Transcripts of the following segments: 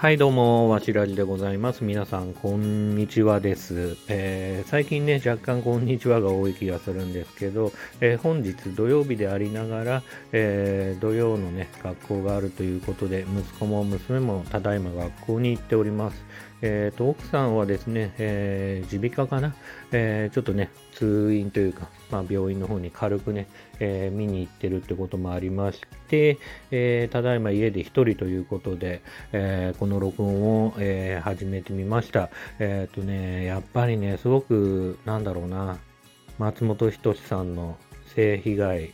はい、どうも、わしらじでございます。皆さん、こんにちはです。えー最近ね、若干こんにちはが多い気がするんですけど、えー本日土曜日でありながら、えー土曜のね、学校があるということで、息子も娘もただいま学校に行っております。えーと、奥さんはですね、えー耳鼻科かな、えーちょっとね、通院というか、まあ、病院の方に軽くね、えー見に行ってるってこともありまして、えーただいま家で一人ということで、えーこの録音を、えー始めてみました。えっ、とね、やっぱりね、すごく、なんだろうな、松本人志さんの性被害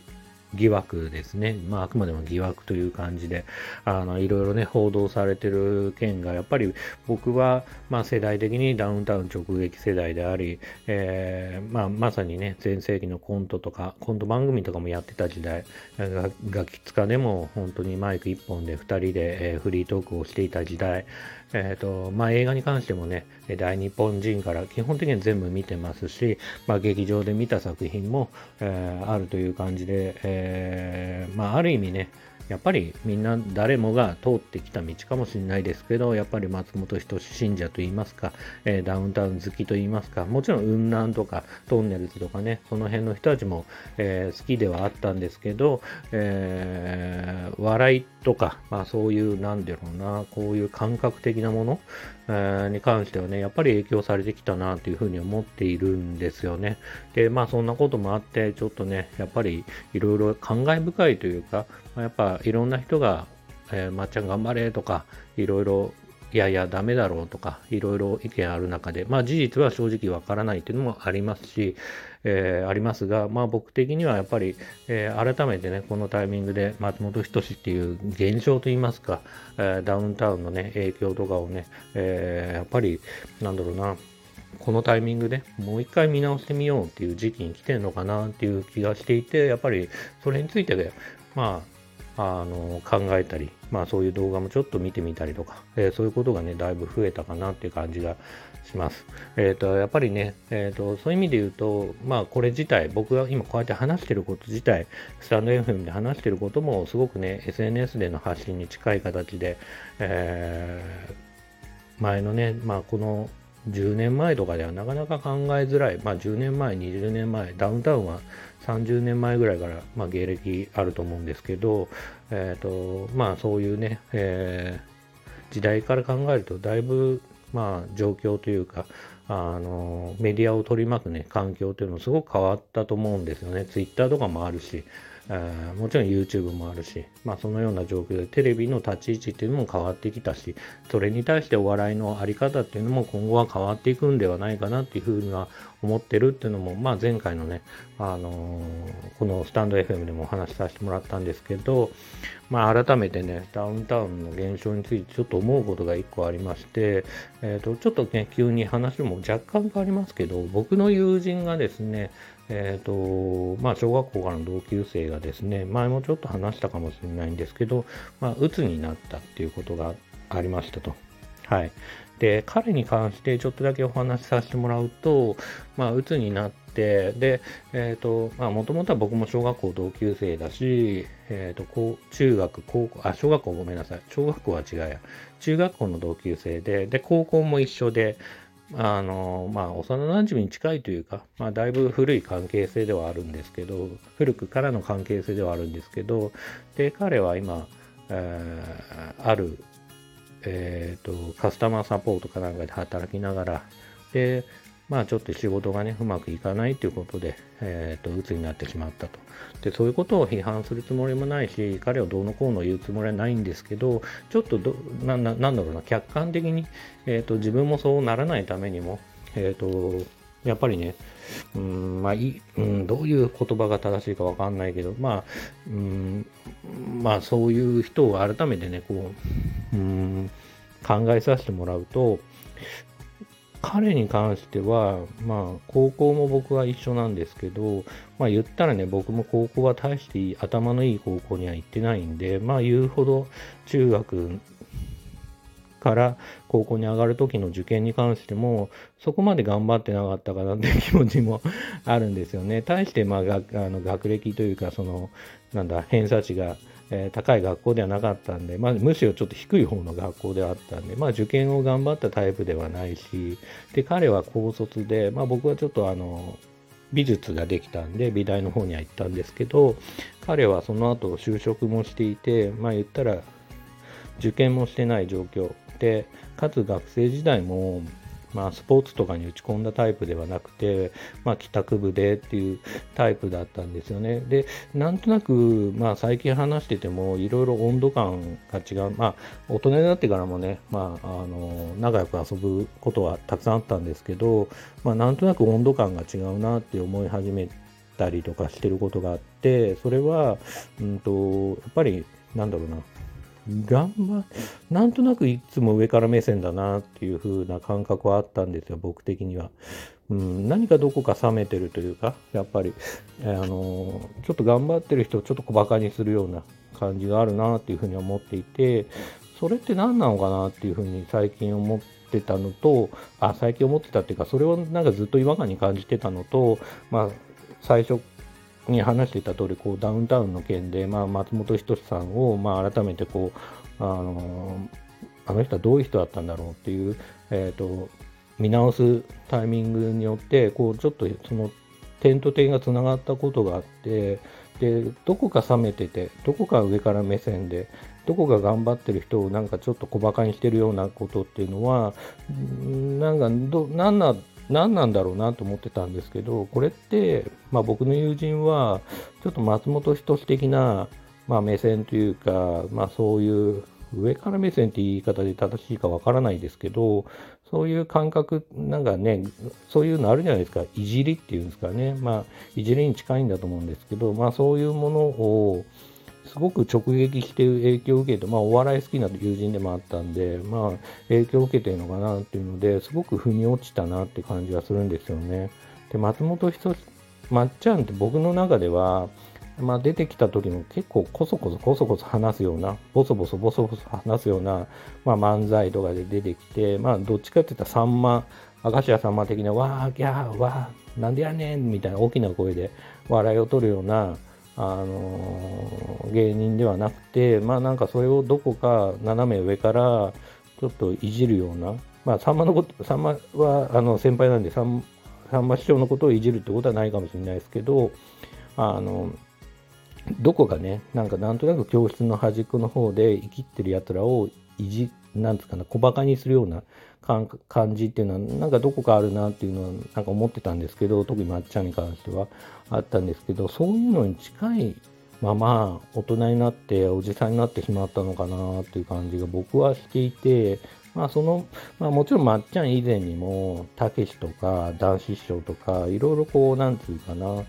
疑惑ですね。まあ、あくまでも疑惑という感じで、あの、いろいろね、報道されてる件が、やっぱり僕は、まあ、世代的にダウンタウン直撃世代であり、えーまあ、まさにね、前世紀のコントとか、コント番組とかもやってた時代、がガキツカでも本当にマイク一本で二人で、えーフリートークをしていた時代、えっ、と、まあ、映画に関してもね、大日本人から基本的には全部見てますし、まあ、劇場で見た作品も、えーあるという感じで、えーまあ、ある意味ね、やっぱりみんな誰もが通ってきた道かもしれないですけど、やっぱり松本人志信者といいますか、えーダウンタウン好きといいますか、もちろん雲南とかトンネルズとかね、その辺の人たちも、えー好きではあったんですけど、えー笑いとか、まあそういう、なんだろうな、こういう感覚的なもの、に関してはね、やっぱり影響されてきたなというふうに思っているんですよね。で、まあそんなこともあって、ちょっとね、やっぱりいろいろ感慨深いというか、やっぱいろんな人が、えーまっちゃん頑張れとか、いろいろ、いやいや、ダメだろうとか、いろいろ意見ある中で、まあ事実は正直わからないっていうのもありますし、えーありますが、まあ僕的にはやっぱり、えー改めてね、このタイミングで松本人志っていう現象といいますか、えーダウンタウンのね、影響とかをね、えーやっぱり、なんだろうな、このタイミングでもう一回見直してみようっていう時期に来てるのかなっていう気がしていて、やっぱりそれについて、まあ、あの考えたり、まあそういう動画もちょっと見てみたりとか、えーそういうことがね、だいぶ増えたかなっていう感じがします。えっ、と、やっぱりね、えっ、と、そういう意味で言うと、まあこれ自体、僕が今こうやって話してること自体、スタンド FM で話してることもすごくね、SNS での発信に近い形で、えー前のね、まあこの10年前とかではなかなか考えづらい、まあ10年前、20年前、ダウンタウンは30年前ぐらいから、まあ、芸歴あると思うんですけど、えっ、と、まあそういうね、えー時代から考えるとだいぶ、まあ状況というか、あの、メディアを取り巻くね、環境というのもすごく変わったと思うんですよね。ツイッターとかもあるし、えーもちろん YouTube もあるし、まあそのような状況でテレビの立ち位置っていうのも変わってきたし、それに対してお笑いのあり方っていうのも今後は変わっていくんではないかなっていうふうには思ってるっていうのも、まあ前回のね、あのーこのスタンド FM でもお話しさせてもらったんですけど、まあ改めてね、ダウンタウンの現象についてちょっと思うことが一個ありまして、えっ、と、ちょっとね、急に話も若干変わりますけど、僕の友人がですね、えっ、と、まあ、小学校からの同級生がですね、前もちょっと話したかもしれないんですけど、まあ、鬱になったっていうことがありましたと。はい。で、彼に関してちょっとだけお話しさせてもらうと、まあ、鬱になって、で、えっ、と、まあ、もともとは僕も小学校同級生だし、えっ、と、こう、中学、高校、あ、小学校ごめんなさい。小学校は違うや。中学校の同級生で、で、高校も一緒で、あの、まあ、幼なじみに近いというか、まあ、だいぶ古い関係性ではあるんですけど、古くからの関係性ではあるんですけど、で、彼は今、えーある、えっ、と、カスタマーサポートかなんかで働きながら、で、まあちょっと仕事がね、うまくいかないということで、えっ、と、鬱になってしまったと。で、そういうことを批判するつもりもないし、彼をどうのこうの言うつもりはないんですけど、ちょっとど、な、ななんだろうな、客観的に、えっ、と、自分もそうならないためにも、えっ、と、やっぱりね、うん、まあいい、うん、どういう言葉が正しいかわかんないけど、まあ、うん、まあそういう人を改めてね、こう、うん、考えさせてもらうと、彼に関しては、まあ、高校も僕は一緒なんですけど、まあ言ったらね、僕も高校は大して頭のいい高校には行ってないんで、まあ言うほど中学から高校に上がる時の受験に関しても、そこまで頑張ってなかったかなっていう気持ちもあるんですよね。対して、まあ、学あの学歴というか、その、なんだ偏差値がえー、高い学校ではなかったんで、まあ、むしろちょっと低い方の学校ではあったんで、まあ、受験を頑張ったタイプではないし、で、彼は高卒で、まあ、僕はちょっとあの、美術ができたんで、美大の方には行ったんですけど、彼はその後就職もしていて、まあ言ったら受験もしてない状況で、かつ学生時代もまあ、スポーツとかに打ち込んだタイプではなくて、まあ、帰宅部でっていうタイプだったんですよね。で、なんとなく、まあ、最近話してても、いろいろ温度感が違う。まあ、大人になってからもね、まあ、あの、仲良く遊ぶことはたくさんあったんですけど、まあ、なんとなく温度感が違うなって思い始めたりとかしてることがあって、それは、うんと、やっぱり、なんだろうな、頑張なんとなくいつも上から目線だなっていう風な感覚はあったんですよ、僕的には。うん、何かどこか冷めてるというか、やっぱり、あのちょっと頑張ってる人をちょっと小馬鹿にするような感じがあるなっていうふうに思っていて、それって何なのかなっていうふうに最近思ってたのと、あ、最近思ってたっていうか、それをなんかずっと違和感に感じてたのと、まあ、最初に話していた通り、こう、ダウンタウンの件で、まあ、松本人志さんを、まあ、改めてこう、あの、あの人はどういう人だったんだろうっていう、え、ー、と、見直すタイミングによって、こう、ちょっとその点と点がつながったことがあって、で、どこか冷めてて、どこか上から目線で、どこか頑張ってる人をなんかちょっと小馬鹿にしてるようなことっていうのは、なんかど、なんな、何なんだろうなと思ってたんですけど、これって、まあ、僕の友人は、ちょっと松本人志的な、まあ、目線というか、まあ、そういう上から目線って言い方で正しいかわからないですけど、そういう感覚、なんかね、そういうのあるじゃないですか。いじりっていうんですかね。まあ、いじりに近いんだと思うんですけど、まあ、そういうものを、すごく直撃して影響を受けて、まあ、お笑い好きな友人でもあったんで、まあ、影響を受けてるのかなっていうので、すごく腑に落ちたなって感じがするんですよね。で、松本人志、まっちゃんって僕の中では、まあ、出てきた時も結構こそこそこそこそ話すような、ボソボソボソボソ話すような、まあ、漫才とかで出てきて、まあ、どっちかって言ったらさんま、明石家さんま的な、わー、ギャー、わー、なんでやねんみたいな大きな声で笑いを取るような、あの芸人ではなくて、まあなんかそれをどこか斜め上からちょっといじるような、まあさんまのこと、さんまはあの先輩なんでさん、さんま師匠のことをいじるってことはないかもしれないですけど、あの、どこかね、なんかなんとなく教室の端っこの方で生きってる奴らをいじ、なんですかね、小馬鹿にするような感じっていうのは、なんかどこかあるなっていうのは、なんか思ってたんですけど、特にまっちゃんに関してはあったんですけど、そういうのに近いまま大人になっておじさんになってしまったのかなっていう感じが僕はしていて、まあその、まあもちろんまっちゃん以前にも、たけしとか男子師匠とか、いろいろこう、なんつうかな、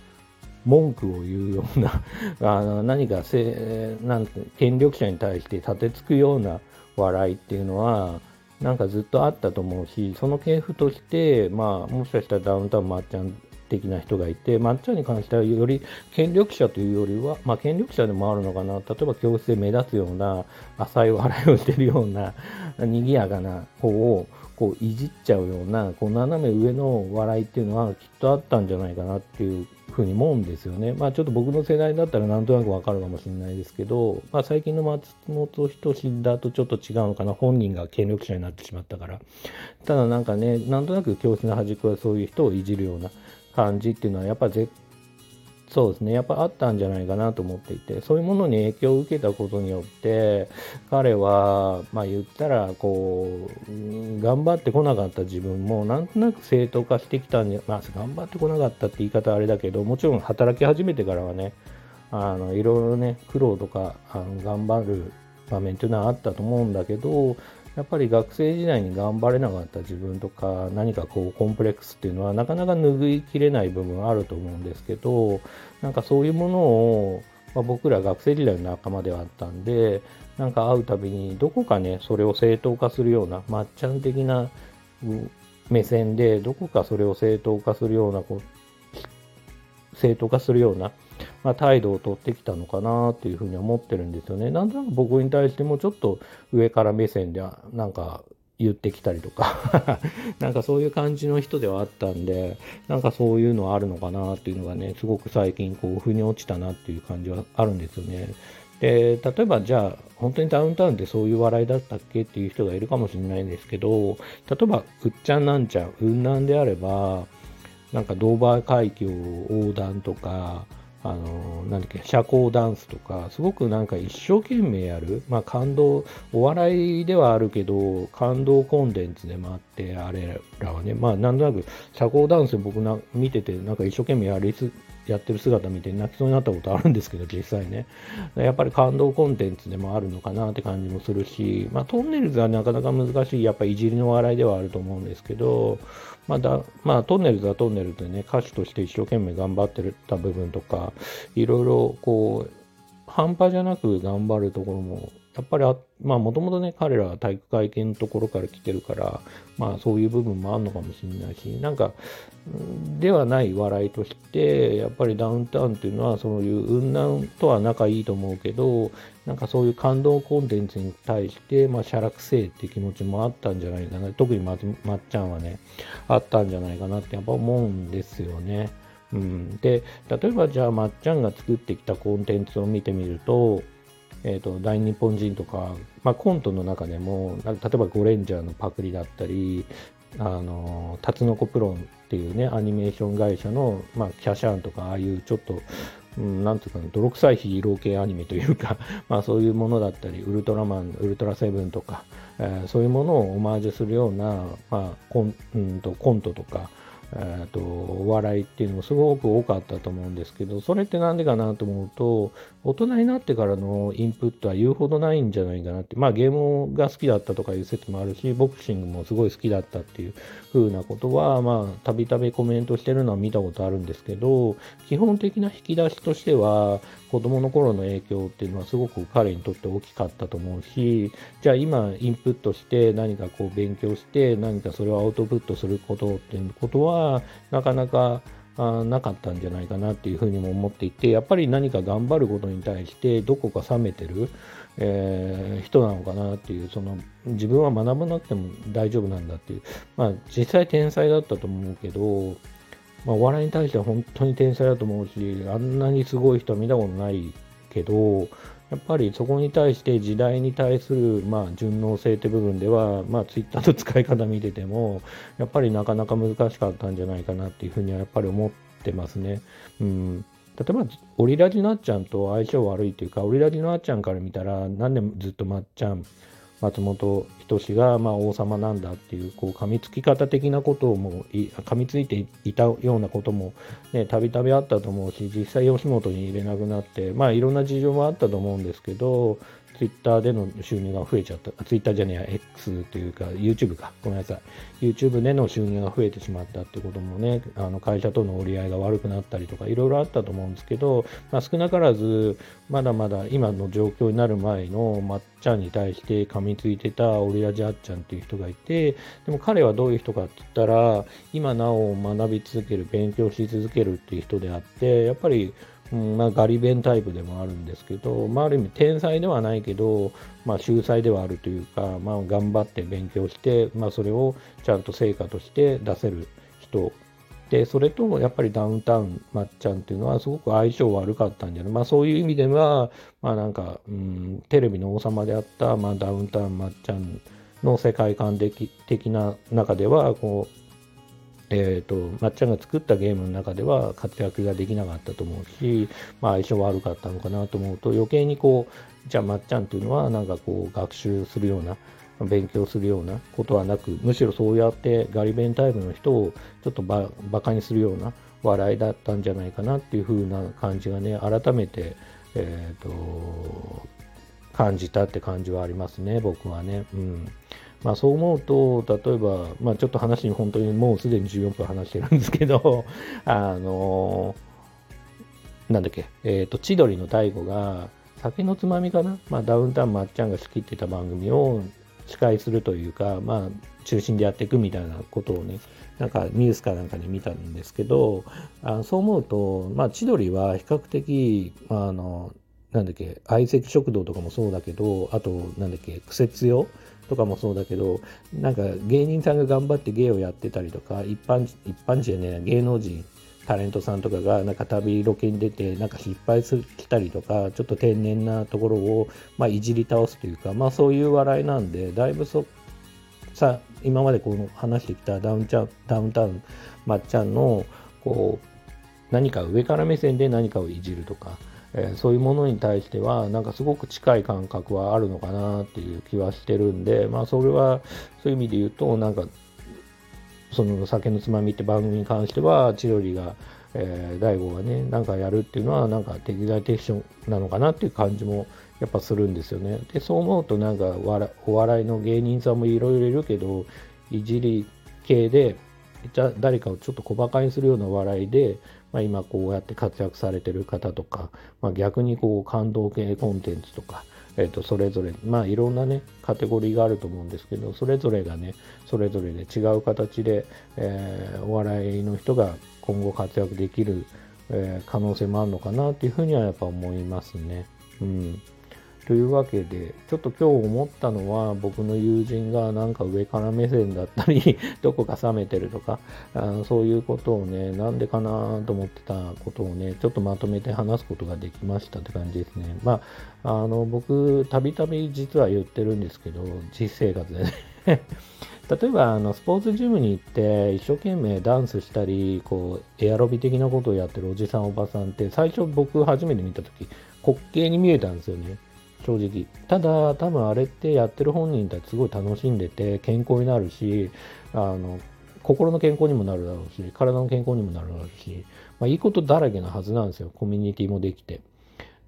文句を言うようなあの何かせなん権力者に対して立てつくような笑いっていうのは、なんかずっとあったと思うし、その系譜として、まあ、もしかしたらダウンタウンまっちゃん的な人がいて、まっちゃんに関してはより権力者というよりは、まあ、権力者でもあるのかな、例えば教室で目立つような、浅い笑いをしてるような、賑やかな子を、こういじっちゃうような、こう斜め上の笑いっていうのはきっとあったんじゃないかなっていうふうに思うんですよね。まあちょっと僕の世代だったらなんとなくわかるかもしれないですけど、まあ最近の松本人志だとちょっと違うのかな。本人が権力者になってしまったから。ただなんかね、なんとなく教室の端っこはそういう人をいじるような感じっていうのはやっぱ絶そうですね。やっぱあったんじゃないかなと思っていて、そういうものに影響を受けたことによって、彼は、まあ言ったら、こう、頑張ってこなかった自分も、なんとなく正当化してきたんじゃ、まあ頑張ってこなかったって言い方はあれだけど、もちろん働き始めてからはね、あの、いろいろね、苦労とか、あの頑張る場面っていうのはあったと思うんだけど、やっぱり学生時代に頑張れなかった自分とか何かこうコンプレックスっていうのはなかなか拭いきれない部分あると思うんですけどなんかそういうものを、まあ、僕ら学生時代の仲間ではあったんでなんか会うたびにどこかねそれを正当化するようなまっちゃん的な目線でどこかそれを正当化するようなこう正当化するようなまあ、態度を取ってきたのかなっていうふうに思ってるんですよね。なんとなく僕に対してもちょっと上から目線でなんか言ってきたりとか なんかそういう感じの人ではあったんで、なんかそういうのはあるのかなっていうのがね、すごく最近こう、腑に落ちたなっていう感じはあるんですよね。で、例えばじゃあ、本当にダウンタウンってそういう笑いだったっけっていう人がいるかもしれないんですけど、例えば、うっちゃんなんちゃん、うんなんであれば、なんかドーバー海峡横断とか、あの、なんだっけ、社交ダンスとか、すごくなんか一生懸命やる。まあ感動、お笑いではあるけど、感動コンテンツでもあって、あれらはね、まあなんとなく社交ダンス僕な見てて、なんか一生懸命やりす、やってる姿見て泣きそうになったことあるんですけど、実際ね。やっぱり感動コンテンツでもあるのかなって感じもするし、まあトンネルズはなかなか難しい、やっぱいじりの笑いではあると思うんですけど、まだ、まあ、トンネルズはトンネルズでね、歌手として一生懸命頑張ってた部分とか、いろいろこう、半端じゃなく頑張るところもやっぱりあ、まあもともとね、彼らは体育会系のところから来てるから、まあそういう部分もあるのかもしれないし、なんか、ではない笑いとして、やっぱりダウンタウンっていうのは、そういう雲南とは仲いいと思うけど、なんかそういう感動コンテンツに対して、まあ、写楽性って気持ちもあったんじゃないかな。特にままっちゃんはね、あったんじゃないかなってやっぱ思うんですよね。うん。で、例えばじゃあまっちゃんが作ってきたコンテンツを見てみると、えーと、大日本人とか、まあ、コントの中でも例えばゴレンジャーのパクリだったりあのタツノコプロンっていうねアニメーション会社の、まあ、キャシャーンとかああいうちょっとうん、なんていうか、泥臭いヒーロー系アニメというか、まあそういうものだったり、ウルトラマン、ウルトラセブンとか、えー、そういうものをオマージュするような、まあコン,、うんと、コントとか、えーと、お笑いっていうのもすごく多かったと思うんですけどそれって何でかなと思うと大人になってからのインプットは言うほどないんじゃないかなって。まあゲームが好きだったとかいう説もあるしボクシングもすごい好きだったっていう風なことはまあたびたびコメントしてるのは見たことあるんですけど基本的な引き出しとしては子供の頃の影響っていうのはすごく彼にとって大きかったと思うしじゃあ今インプットして何かこう勉強して何かそれをアウトプットすることっていうことははなかなかあなかったんじゃないかなっていうふうにも思っていてやっぱり何か頑張ることに対してどこか冷めてる、えー、人なのかなっていうその自分は学ばなくても大丈夫なんだっていう。まあ実際天才だったと思うけど、まあ、お笑いに対しては本当に天才だと思うしあんなにすごい人は見たことないけどやっぱりそこに対して時代に対する、まあ、順応性って部分では、まあ、ツイッターの使い方見てても、やっぱりなかなか難しかったんじゃないかなっていうふうにはやっぱり思ってますね。うん。例えば、オリラジのあっちゃんと相性悪いというか、オリラジのあっちゃんから見たら、なんでずっとまっちゃん、松本人志がまあ王様なんだっていうこう噛みつき方的なことをも噛みついていたようなこともたびたびあったと思うし実際吉本に入れなくなってまあいろんな事情もあったと思うんですけどツイッターでの収入が増えちゃった。ツイッターじゃねえや、X というか、YouTube か。ごめんなさい。YouTube での収入が増えてしまったってこともね、あの会社との折り合いが悪くなったりとか、いろいろあったと思うんですけど、まあ、少なからず、まだまだ今の状況になる前のまっちゃんに対して噛みついてたオリラジャッちゃんっていう人がいて、でも彼はどういう人かって言ったら、今なお学び続ける、勉強し続けるっていう人であって、やっぱりうんまあ、ガリ弁タイプでもあるんですけど、まあ、ある意味天才ではないけど、まあ、秀才ではあるというか、まあ、頑張って勉強して、まあ、それをちゃんと成果として出せる人。でそれとやっぱりダウンタウンまっちゃんっていうのはすごく相性悪かったんじゃない？まあそういう意味ではまあなんか、うん、テレビの王様であった、まあ、ダウンタウンまっちゃんの世界観的な中ではこうえーと、まっちゃんが作ったゲームの中では活躍ができなかったと思うし、まあ、相性悪かったのかなと思うと余計にこうじゃあまっちゃんっていうのはなんかこう学習するような勉強するようなことはなくむしろそうやってガリ弁タイプの人をちょっとバカにするような笑いだったんじゃないかなっていう風な感じがね改めて、えーと感じたって感じはありますね僕はね。うんまあ、そう思うと、例えば、まあ、ちょっと話に本当にもうすでに14分話してるんですけど、あのー、なんだっけ、えっ、ー、と、千鳥の大悟が、酒のつまみかな、まあ、ダウンタウンまっちゃんが好きってた番組を司会するというか、まあ、中心でやっていくみたいなことをね、なんかニュースかなんかで見たんですけど、あそう思うと、まあ、千鳥は比較的、あの、なんだっけ、相席食堂とかもそうだけど、あと、なんだっけ、苦節用とかもそうだけど、なんか芸人さんが頑張って芸をやってたりとか、一般一般人じゃね芸能人、タレントさんとかがなんか旅ロケに出てなんか失敗する来たりとかちょっと天然なところを、まあ、いじり倒すというか、まあ、そういう笑いなんでだいぶそさ今までこの話してきたダウンチャダウンタウンまっちゃんのこう何か上から目線で何かをいじるとか、えー、そういうものに対してはなんかすごく近い感覚はあるのかなっていう気はしてるんでまあそれはそういう意味で言うとなんかその酒のつまみって番組に関しては千鳥が、えー、大悟がねなんかやるっていうのはなんか適材適所なのかなっていう感じもやっぱするんですよね。でそう思うとなんかお笑いの芸人さんもいろいろいるけどいじり系でじゃ誰かをちょっと小馬鹿にするような笑いで、まあ、今こうやって活躍されてる方とか、まあ、逆にこう感動系コンテンツとか、えー、とそれぞれまあいろんなねカテゴリーがあると思うんですけどそれぞれがねそれぞれで違う形で、えー、お笑いの人が今後活躍できる、えー、可能性もあるのかなっていうふうにはやっぱ思いますね。うんというわけで、ちょっと今日思ったのは、僕の友人がなんか上から目線だったり どこか冷めてるとかあ、そういうことをね、なんでかなと思ってたことをね、ちょっとまとめて話すことができましたって感じですね。まあ、あの、僕、たびたび実は言ってるんですけど、実生活でね 例えばあのスポーツジムに行って一生懸命ダンスしたりこうエアロビ的なことをやってるおじさんおばさんって最初僕初めて見た時滑稽に見えたんですよね正直。ただ、多分あれってやってる本人たちすごい楽しんでて、健康になるし、あの、心の健康にもなるだろうし、体の健康にもなるだろうし、まあ、いいことだらけなはずなんですよ。コミュニティもできて。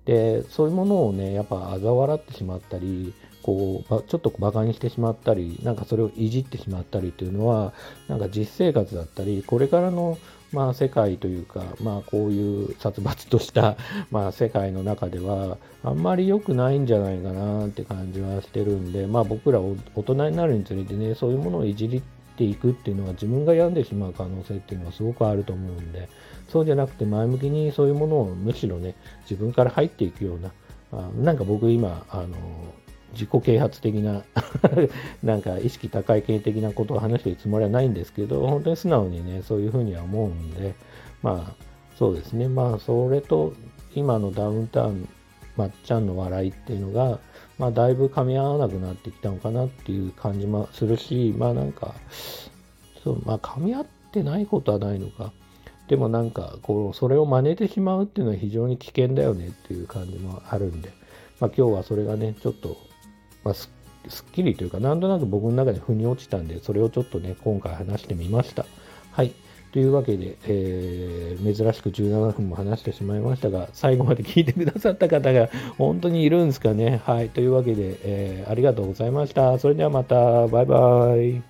で、そういうものをね、やっぱ嘲笑ってしまったり、こう、まちょっと馬鹿にしてしまったり、なんかそれをいじってしまったりっていうのは、なんか実生活だったり、これからのまあ、世界というか、まあ、こういう殺伐とした、まあ、世界の中ではあんまり良くないんじゃないかなって感じはしてるんで、まあ、僕ら大人になるにつれてねそういうものをいじりていくっていうのは自分が病んでしまう可能性っていうのはすごくあると思うんでそうじゃなくて前向きにそういうものをむしろね自分から入っていくようなあなんか僕今あの自己啓発的な なんか意識高い系的なことを話してるつもりはないんですけど、本当に素直にね、そういうふうには思うんで、まあ、そうですね。まあ、それと、今のダウンタウン、まっちゃんの笑いっていうのが、まあ、だいぶ噛み合わなくなってきたのかなっていう感じもするし、まあなんか、そう、まあ、噛み合ってないことはないのか。でもなんか、こう、それを真似てしまうっていうのは非常に危険だよねっていう感じもあるんで、まあ今日はそれがね、ちょっとまあ、すっきりというか、なんとなく僕の中で腑に落ちたんで、それをちょっとね、今回話してみました。はい。というわけで、えー、珍しく17分も話してしまいましたが、最後まで聞いてくださった方が本当にいるんですかね。はい。というわけで、えー、ありがとうございました。それではまた、バイバイ。